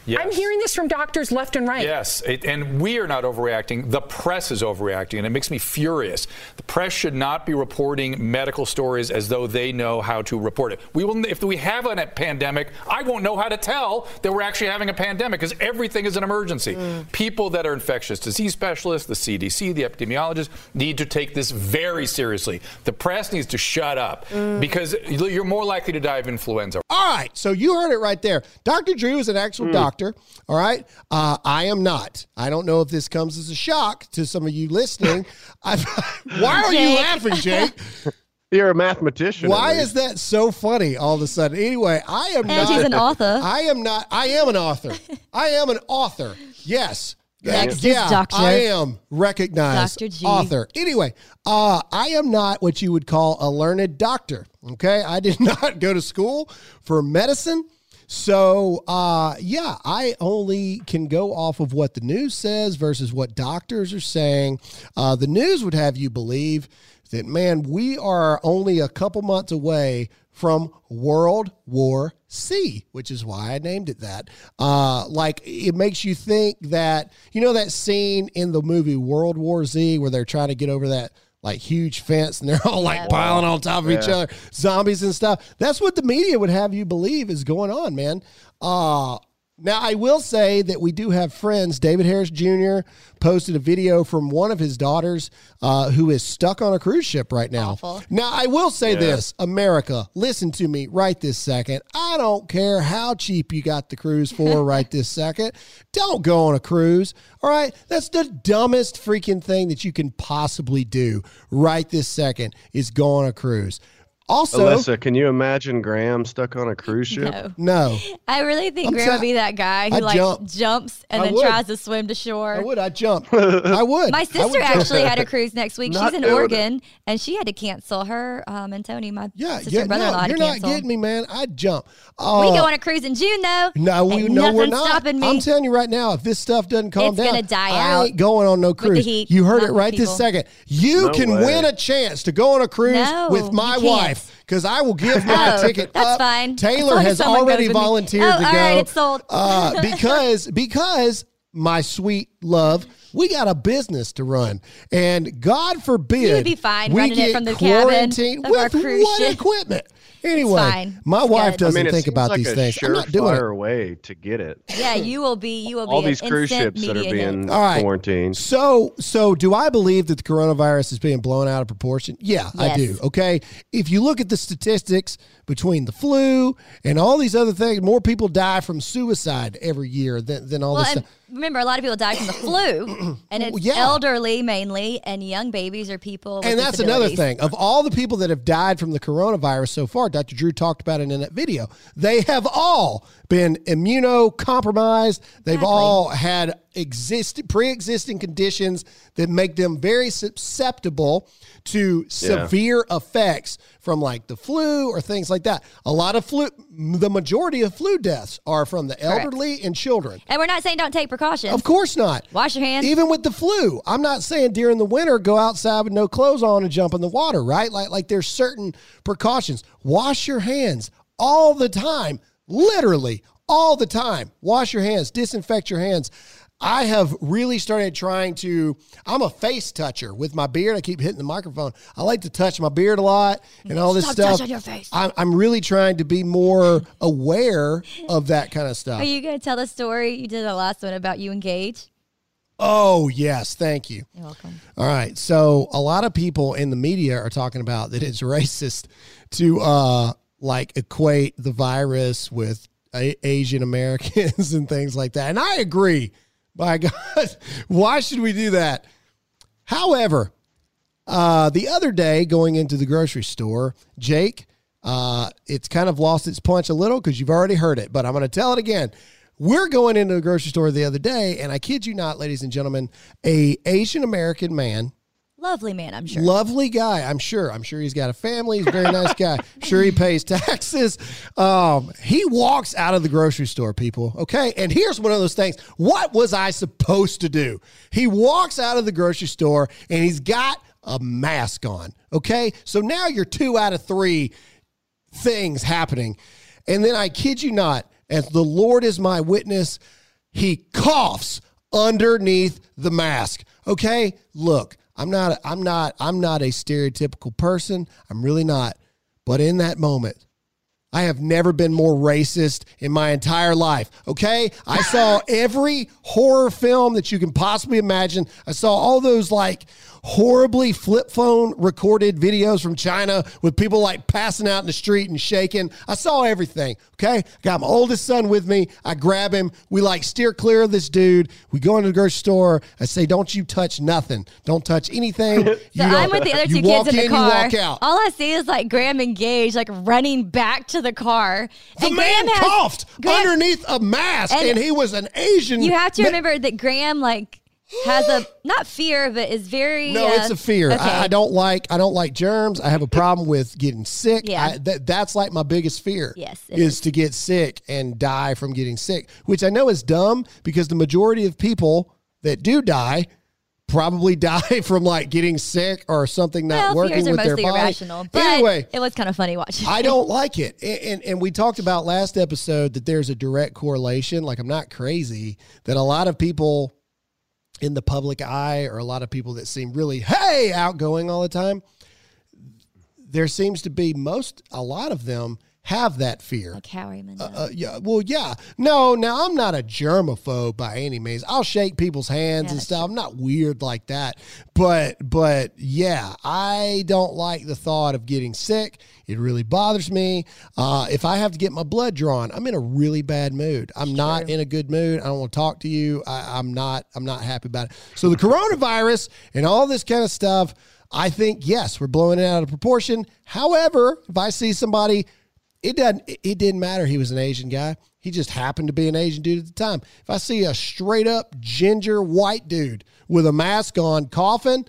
Yes.
I'm hearing this from doctors left and right.
Yes, it, and we are not overreacting. The press is overreacting, and it makes me furious. The press should not be reporting medical stories as though they know how to report it. We will, if we have a pandemic, I won't know how to tell that we're actually having a pandemic because everything is an emergency.
Mm.
People that are infectious disease specialists, the CDC, the epidemiologists need to take this very seriously. The press needs to shut up
Mm.
because you're more likely to die of influenza.
All right, so you heard it right there. Dr. Drew is an actual doctor. All right, uh, I am not. I don't know if this comes as a shock to some of you listening. [laughs] [laughs] Why are you laughing, Jake? [laughs]
You're a mathematician.
Why is that so funny all of a sudden? Anyway, I am
And
not.
he's an author.
I am not. I am an author. I am an author. Yes.
Next is Dr.
I am recognized
Dr. G.
author. Anyway, uh, I am not what you would call a learned doctor. Okay, I did not go to school for medicine. So, uh, yeah, I only can go off of what the news says versus what doctors are saying. Uh, the news would have you believe that, man, we are only a couple months away from World War C, which is why I named it that. Uh, like, it makes you think that, you know, that scene in the movie World War Z where they're trying to get over that like huge fence and they're [laughs] all like piling on top of each other, zombies and stuff. That's what the media would have you believe is going on, man. Uh, now, I will say that we do have friends. David Harris Jr. posted a video from one of his daughters uh, who is stuck on a cruise ship right now.
Awful.
Now, I will say this America, listen to me right this second. I don't care how cheap you got the cruise for [laughs] right this second. Don't go on a cruise. All right. That's the dumbest freaking thing that you can possibly do right this second is go on a cruise. Also,
Alyssa, can you imagine Graham stuck on a cruise ship?
No.
no.
I really think
I'm
Graham
tell-
would be that guy who
I'd
like
jump.
jumps and
I
then
would.
tries to swim to shore.
I would. I'd jump. [laughs] I would.
My
I would
sister actually had a cruise next week.
Not
She's in
doing it.
Oregon, and she had to cancel her. Um, and Tony, my
Yeah,
sister
yeah.
and brother-in-law,
No, you're not getting me, man. I'd jump. Uh,
we go on a cruise in June though.
No, we no, we're not.
stopping me.
I'm telling you right now, if this stuff doesn't calm
It's
down,
gonna die
I
out
ain't going on no
the
cruise.
heat,
you heard it
with
right this second. You
No
can
way.
win a chance to go on a cruise with my wife because I will give my
Oh,
ticket
that's
up.
fine.
Taylor has already
goes with me.
volunteered
Oh,
to
all
go.
right, it's sold.
uh, [laughs] because because my sweet love. We got a business to run, and God forbid
You would be fine
we
running it from the cabin of our
with
cruise
what
ship.
equipment? Anyway,
fine.
my
It's
wife
good.
doesn't
I mean,
think
seems
about
like
these
a
things. I'm not doing it.
surefire way to get it.
Yeah, you will be. You will be.
All these cruise ships that are being
All right.
quarantined.
So, so do I believe that the coronavirus is being blown out of proportion? Yeah, I do. Okay. If you look at the statistics between the flu and all these other things, more people die from suicide every year than, than all
Well,
this stuff.
Remember, a lot of people die from the flu, [coughs] and it's
yeah.
elderly mainly, and young babies or people. With
and that's another thing. Of all the people that have died from the coronavirus so far, Dr. Drew talked about it in that video. They have all been immunocompromised. They've
Exactly.
all had exist pre-existing conditions that make them very susceptible to severe effects from like the flu or things like that. A lot of flu the majority of flu deaths are from the elderly and children.
And we're not saying don't take precautions.
Of course not.
Wash your hands.
Even with the flu, I'm not saying during the winter go outside with no clothes on and jump in the water, right? Like like there's certain precautions. Wash your hands all the time, literally all the time. Wash your hands, disinfect your hands. I have really started trying to. I'm a face toucher with my beard. I keep hitting the microphone. I like to touch my beard a lot and all this
Stop
stuff.
touching your face.
I'm, I'm really trying to be more aware of that kind of stuff.
Are you going to tell the story you did the last one about you engaged?
Oh, yes. Thank you.
You're welcome.
All right. So a lot of people in the media are talking about that it's [laughs] racist to uh like equate the virus with a- Asian Americans [laughs] and things like that. And I agree. By [laughs] God, why should we do that? However, uh, the other day going into the grocery store, Jake, uh, it's kind of lost its punch a little because you've already heard it, but I'm going to tell it again. We're going into the grocery store the other day, and I kid you not, ladies and gentlemen, a Asian American man,
Lovely man, I'm sure.
lovely guy. I'm sure. I'm sure he's got a family. He's a very nice guy. [laughs] sure he pays taxes. Um, he walks out of the grocery store, people. Okay, and here's one of those things. What was I supposed to do? He walks out of the grocery store, and he's got a mask on. Okay, so now you're two out of three things happening. And then I kid you not, as the Lord is my witness, he coughs underneath the mask. Okay? Look, I'm not I'm not I'm not a stereotypical person. I'm really not. But in that moment, I have never been more racist in my entire life. Okay. I saw [laughs] every horror film that you can possibly imagine. I saw all those like horribly flip phone recorded videos from China with people like passing out in the street and shaking. I saw everything. Okay. Got my oldest son with me. I grab him. We like steer clear of this dude. We go into the grocery store. I say, don't you touch nothing. Don't touch anything. [laughs]
So
You
I'm with the other two kids in the
in,
car.
You walk out.
All I see is like Graham engaged, like running back to the car.
The
and
man
Graham has,
coughed
Graham-
underneath a mask, and,
and
he was an Asian.
You have to
ma-
remember that Graham like has a not fear, but is very.
No,
uh,
it's a fear.
Okay.
I, I don't like. I don't like germs. I have a problem with getting sick.
Yeah.
I, that, that's like my biggest fear.
Yes,
is,
is.
to get sick and die from getting sick, which I know is dumb because the majority of people that do die probably [laughs] die from like getting sick or something not
well,
working
fears are
with their body.
irrational. But
anyway,
it was kind of funny watching.
I don't like it. And, and and we talked about last episode that there's a direct correlation. Like I'm not crazy that a lot of people in the public eye or a lot of people that seem really hey outgoing all the time there seems to be most a lot of them have that fear.
like Howie Mandel.
Uh, yeah, well, yeah. No, now I'm not a germaphobe by any means. I'll shake people's hands
Yeah,
and stuff. I'm not weird like that. But, but yeah, I don't like the thought of getting sick. It really bothers me. Uh, if I have to get my blood drawn, I'm in a really bad mood. I'm not in a good mood. I don't want to talk to you. I, I'm not. I'm not happy about it. So the coronavirus and all this kind of stuff. I think yes, we're blowing it out of proportion. However, if I see somebody it doesn't it- it didn't matter. He was an asian guy. He just happened to be an asian dude at the time. If i see a straight up ginger white dude with a mask on coughing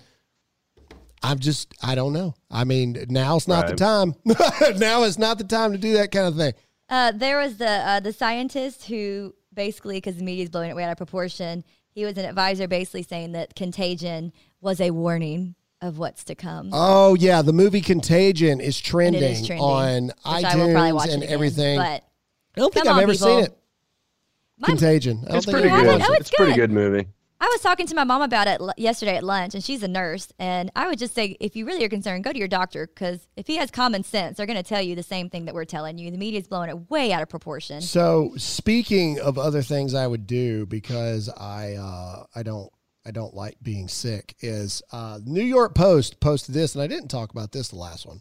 i'm just i don't know. I mean now's not the time. [laughs] Now is not the time to do that kind of thing.
Uh, there was the uh, the scientist who basically, because the media is blowing it way out of proportion, he was an advisor basically saying that contagion was a warning of what's to come.
oh yeah the movie contagion is trending,
it is trending,
on
which I will probably watch
itunes and
again,
everything
But
i don't think i've
on,
ever
people.
seen it
my-
contagion I don't
It's pretty good.
watched
Oh, it's
It's a pretty
good.
good movie.
I was talking to my mom about it l- yesterday at lunch, and she's a nurse. And I would just say, if you really are concerned, go to your doctor because if he has common sense, they're going to tell you the same thing that we're telling you. The media's blowing it way out of proportion.
So speaking of other things I would do because I uh, I don't I don't like being sick is uh, New York Post posted this and I didn't talk about this the last one.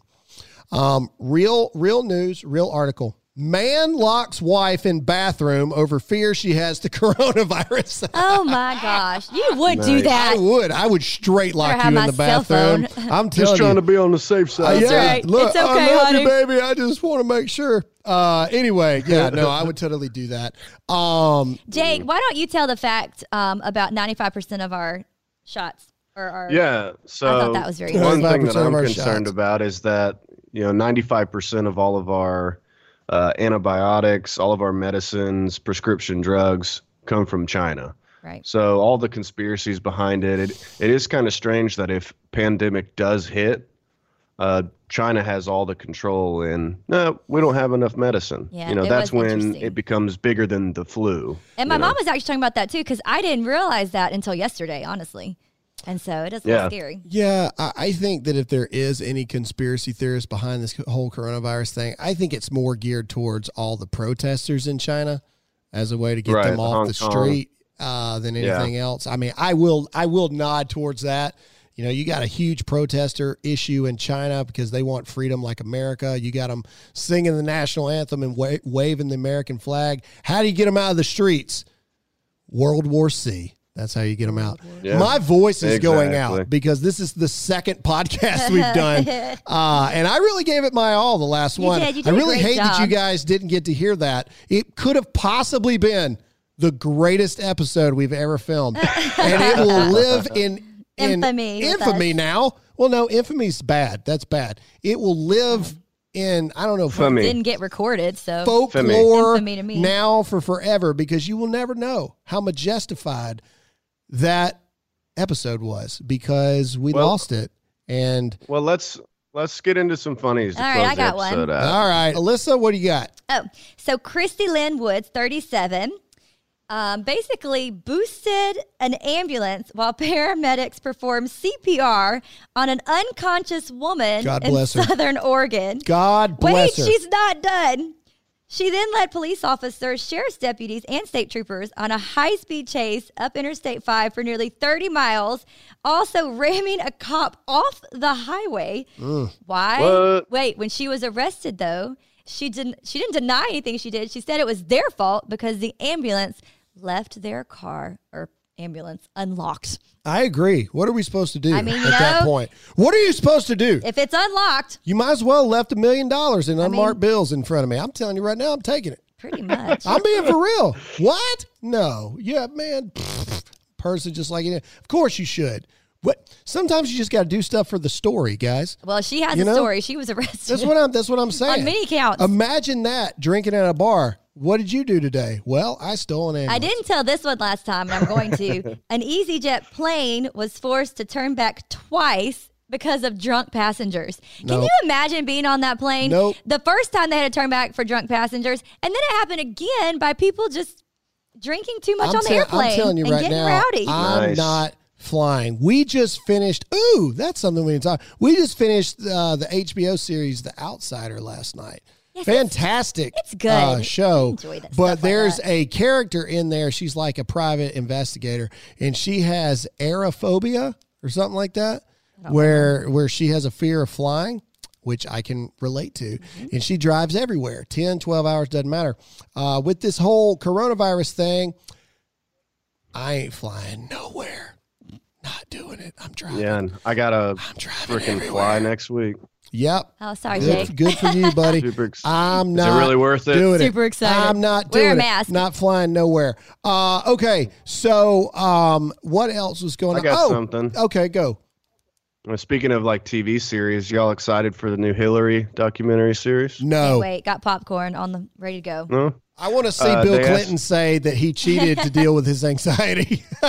Um, real real news, real article. Man locks wife in bathroom over fear she has the [laughs] coronavirus.
Oh my gosh, you would do that.
I would. I would straight lock you in the bathroom. I'm
Just
telling
trying
you.
to be on the safe
Uh,
side.
yeah,
right.
look,
It's okay,
I love
honey.
you, baby. I just want to make sure. Uh, anyway, yeah, no, I would [laughs] totally do that. Um,
Jake, why don't you tell the fact um, about 95% of our shots or our
Yeah. So
that was very [laughs]
one thing that I'm concerned
shots.
about is that you know 95% of all of our uh, antibiotics, all of our medicines, prescription drugs come from China.
right.
So all the conspiracies behind it, it, it is kind of strange that if pandemic does hit, uh, China has all the control and no, we don't have enough medicine.
Yeah,
you know, that's when it becomes bigger than the flu.
And my
you know?
mom was actually talking about that too because I didn't realize that until yesterday, honestly. And so it is a
Yeah.
little scary.
yeah, I, I think that if there is any conspiracy theorists behind this whole coronavirus thing, I think it's more geared towards all the protesters in China as a way to get
Right,
them off
Hong
the street uh, than
Yeah.
anything else. I mean, I will I will nod towards that. You know, you got a huge protester issue in China because they want freedom like America. You got them singing the national anthem and wa- waving the American flag. How do you get them out of the streets? World War C. That's how you get them out.
Yeah.
My voice is going out because this is the second [laughs] podcast we've done, [laughs] uh, and I really gave it my all the last
You
one.
did.
I
did a
really hate that you guys didn't get to hear that. It could have possibly been the greatest episode we've ever filmed, [laughs] and it will live in. In
Infamy with
infamy
us.
now. Well, no, infamy's bad. That's bad. It will live in I don't know
Infamy.
Didn't get recorded, so
folklore
Infamy to me.
now for forever because you will never know how majestified that episode was because we
Well-
lost it. And
Well, let's let's get into some funnies to
All right, I got one.
out.
all right, Alyssa, what do you got?
Oh, so Christy Lynn Woods, 37, um, basically boosted an ambulance while paramedics performed CPR on an unconscious woman
God
in
bless her.
Southern Oregon.
God
Wait,
bless her.
Wait, she's not done. She then led police officers, sheriff's deputies, and state troopers on a high speed chase up Interstate 5 for nearly 30 miles, also ramming a cop off the highway. Why?
What?
Wait, when she was arrested, though, she didn't, she didn't deny anything she did. She said it was their fault because the ambulance left their car or ambulance unlocked.
I agree. What are we supposed to do
I mean,
at that point? What are you supposed to do?
If it's unlocked,
You might as well left a million dollars in unmarked
mean-
bills in front of me. I'm telling you right now, I'm taking it.
pretty much. [laughs]
I'm being for real. What? No. Yeah, man. [laughs] Person just like it. Of course you should. What? Sometimes you just got to do stuff for the story, guys.
well, she has
You
a
know?
story. She was arrested.
That's what I'm. That's what I'm [laughs] saying.
On many counts.
Imagine that drinking at a bar. What did you do today? Well, I stole an ambulance.
I didn't tell this one last time, and I'm going to. [laughs] An EasyJet plane was forced to turn back twice because of drunk passengers. Can
Nope.
you imagine being on that plane?
Nope.
The first time they had to turn back for drunk passengers, and then it happened again by people just drinking too much
I'm
on the
tell-
airplane
I'm telling you
and
right
getting
now.
rowdy.
I'm
Nice.
not flying. We just finished. Ooh, that's something we didn't talk. We just finished uh, the HBO series The Outsider last night.
Yes,
Fantastic.
it's good.
uh, show.
Enjoy that stuff
but
like
there's
that.
a character in there. She's like a private investigator, and she has aerophobia or something like that, where where she has a fear of flying. Which I can relate to.
Mm-hmm.
And she drives everywhere 10, 12 hours, doesn't matter. Uh, with this whole coronavirus thing, I ain't flying nowhere. Not doing it. I'm driving.
Yeah, and I got a
I'm driving
freaking fly next week.
Yep.
oh, sorry,
Good,
Jake.
good for you, buddy. [laughs]
Super ex-
I'm
Is it
not
really worth it?
doing
Super
it.
excited.
I'm not doing
Wear a
doing
mask.
it. Not flying nowhere. Uh, okay. So, um, what else was going
I
on?
got
oh,
something.
Okay, go.
Uh, Speaking of like TV series, y'all excited for the new Hillary documentary series?
No,
Wait, got popcorn on the ready to go.
No.
I want to see
Uh,
Bill
they asked-
Clinton say that he cheated to deal with his anxiety. [laughs] [laughs]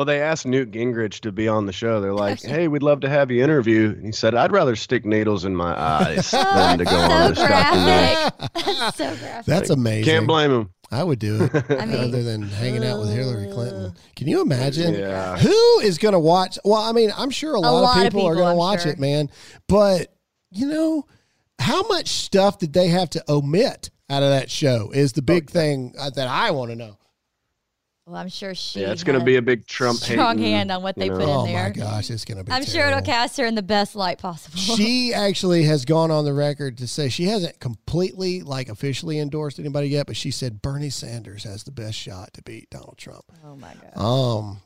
well, they asked Newt Gingrich to be on the show. They're like, [laughs] "Hey, we'd love to have you interview." And he said, "I'd rather stick needles in my eyes [laughs] than to go on
so
this documentary."
graphic. so graphic.
That's amazing.
Can't blame him.
I would do it [laughs]
I mean-
other than hanging out with Hillary Clinton. Can you imagine?
Yeah.
Who is going to watch? Well, I mean, I'm sure a lot,
lot
of
of
people, are going to watch
sure.
it, man. But, you know, how much stuff did they have to omit out of that show is the big thing uh, that I want to know.
Well, I'm sure she.
Yeah, it's going to be a big Trump
strong
hating,
hand on what they
you
put
know.
in there.
Oh my gosh, it's going to be.
I'm sure it'll cast her in the best light possible.
she [laughs] actually has gone on the record to say she hasn't completely like officially endorsed anybody yet, but she said Bernie Sanders has the best shot to beat Donald Trump.
oh my god.
Um,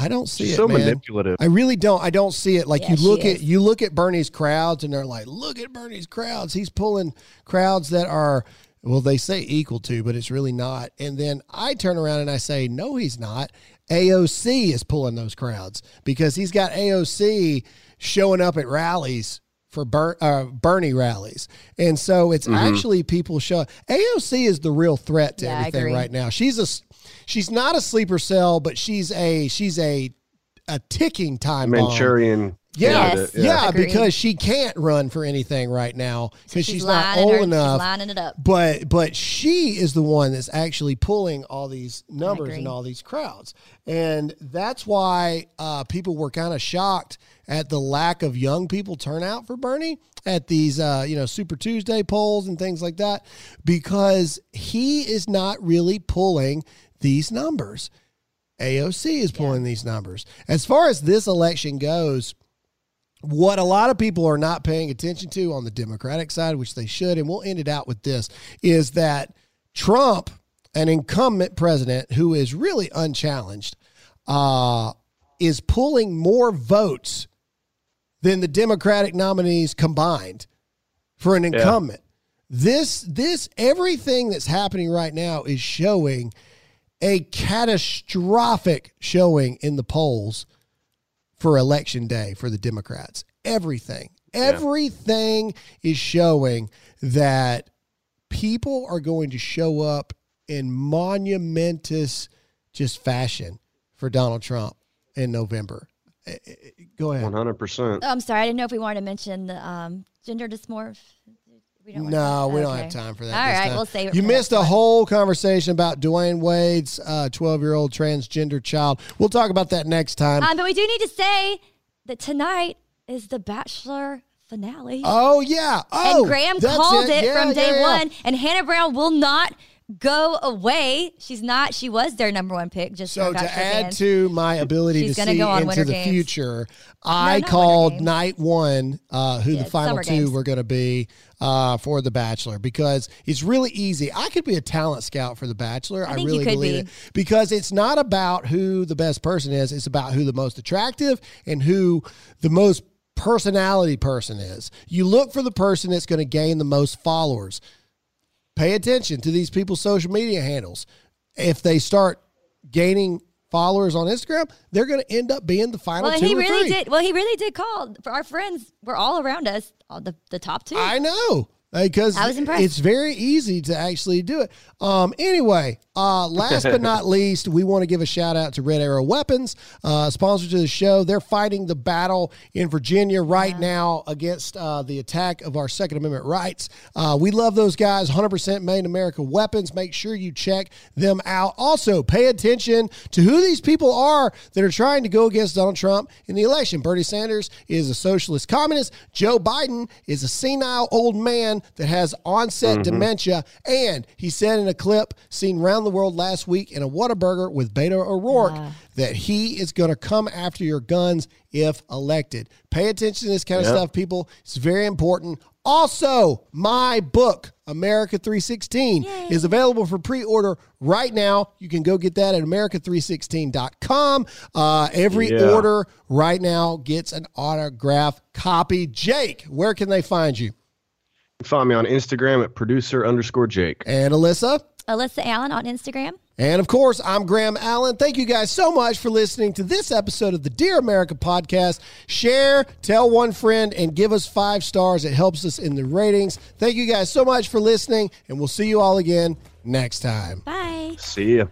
I don't see
She's
it.
so
man.
manipulative.
I really don't. I don't see it. Like
Yeah,
you look at you look at Bernie's crowds, and they're like, look at Bernie's crowds. He's pulling crowds that are. Well, they say equal to, but it's really not. And then I turn around and I say, no, he's not. AOC is pulling those crowds because he's got AOC showing up at rallies for Ber- uh, Bernie rallies. And so it's actually people show AOC is the real threat to
Yeah,
everything right now. She's a she's not a sleeper cell, but she's a she's a a ticking time bomb.
Manchurian.
Yeah,
Yes.
yeah,
Agreed.
because she can't run for anything right now because she's, not old
her-
enough.
She's lining it up.
But but she is the one that's actually pulling all these numbers and all these crowds, and that's why uh, people were kind of shocked at the lack of young people turnout for Bernie at these uh, you know Super Tuesday polls and things like that, because he is not really pulling these numbers. AOC is pulling these numbers. As far as this election goes, what a lot of people are not paying attention to on the Democratic side, which they should, and we'll end it out with this, is that Trump, an incumbent president who is really unchallenged, uh, is pulling more votes than the Democratic nominees combined for an incumbent. This this everything that's happening right now is showing a catastrophic showing in the polls for election day for the Democrats. Everything, everything is showing that people are going to show up in monumentous just fashion for Donald Trump in November. Eh, eh, Go ahead.
100%.
Oh, I'm sorry. I didn't know if we wanted to mention the um, gender dysmorph. We don't
No, we don't
okay.
have time for that.
All right,
time.
we'll save it.
You missed a whole conversation about Dwyane Wade's twelve-year-old transgender child. We'll talk about that next time.
Um, but we do need to say that tonight is the Bachelor finale.
oh yeah. Oh,
and Graham called it,
Yeah,
from day
yeah, yeah.
one. And Hannah Brown will not go away. She's not. She was their number one pick. Just
So to add
fans.
to my ability
She's
to see
go on
into
Winter
the
Games.
future, I
Winter
called night one uh, who
Yeah,
the final two were going to be uh, for The Bachelor because it's really easy. I could be a talent scout for The Bachelor. I,
I
really believe
be.
it because it's not about who the best person is. It's about who the most attractive and who the most personality person is. You look for the person that's going to gain the most followers pay attention to these people's social media handles. If they start gaining followers on Instagram, they're going to end up being the final
well,
two
he really did. Well, he really did call for our friends. Were all around us. All the the top two.
I know because
I was impressed.
it's very easy to actually do it. Um, anyway, uh, last but not [laughs] least, we want to give a shout out to Red Arrow Weapons, uh, sponsor to the show. They're fighting the battle in Virginia right now against uh, the attack of our Second Amendment rights. Uh, we love those guys. 100% made in America weapons. Make sure you check them out. Also, pay attention to who these people are that are trying to go against Donald Trump in the election. Bernie Sanders is a socialist communist. Joe Biden is a senile old man that has onset dementia. And he said in a clip seen around the world last week in a Whataburger with Beto O'Rourke that he is going to come after your guns if elected. Pay attention to this kind of
Yep.
stuff, people. It's very important. Also, my book, America 316, is available for pre order right now. You can go get that at America316.com. Uh, every
Yeah.
order right now gets an autograph copy. Jake, where can they find you?
Find me on Instagram at producer underscore Jake.
And Alyssa?
Alyssa Allen on Instagram.
And of course, I'm Graham Allen. Thank you guys so much for listening to this episode of the Dear America podcast. Share, tell one friend, and give us five stars. It helps us in the ratings. Thank you guys so much for listening, and we'll see you all again next time.
Bye.
See ya.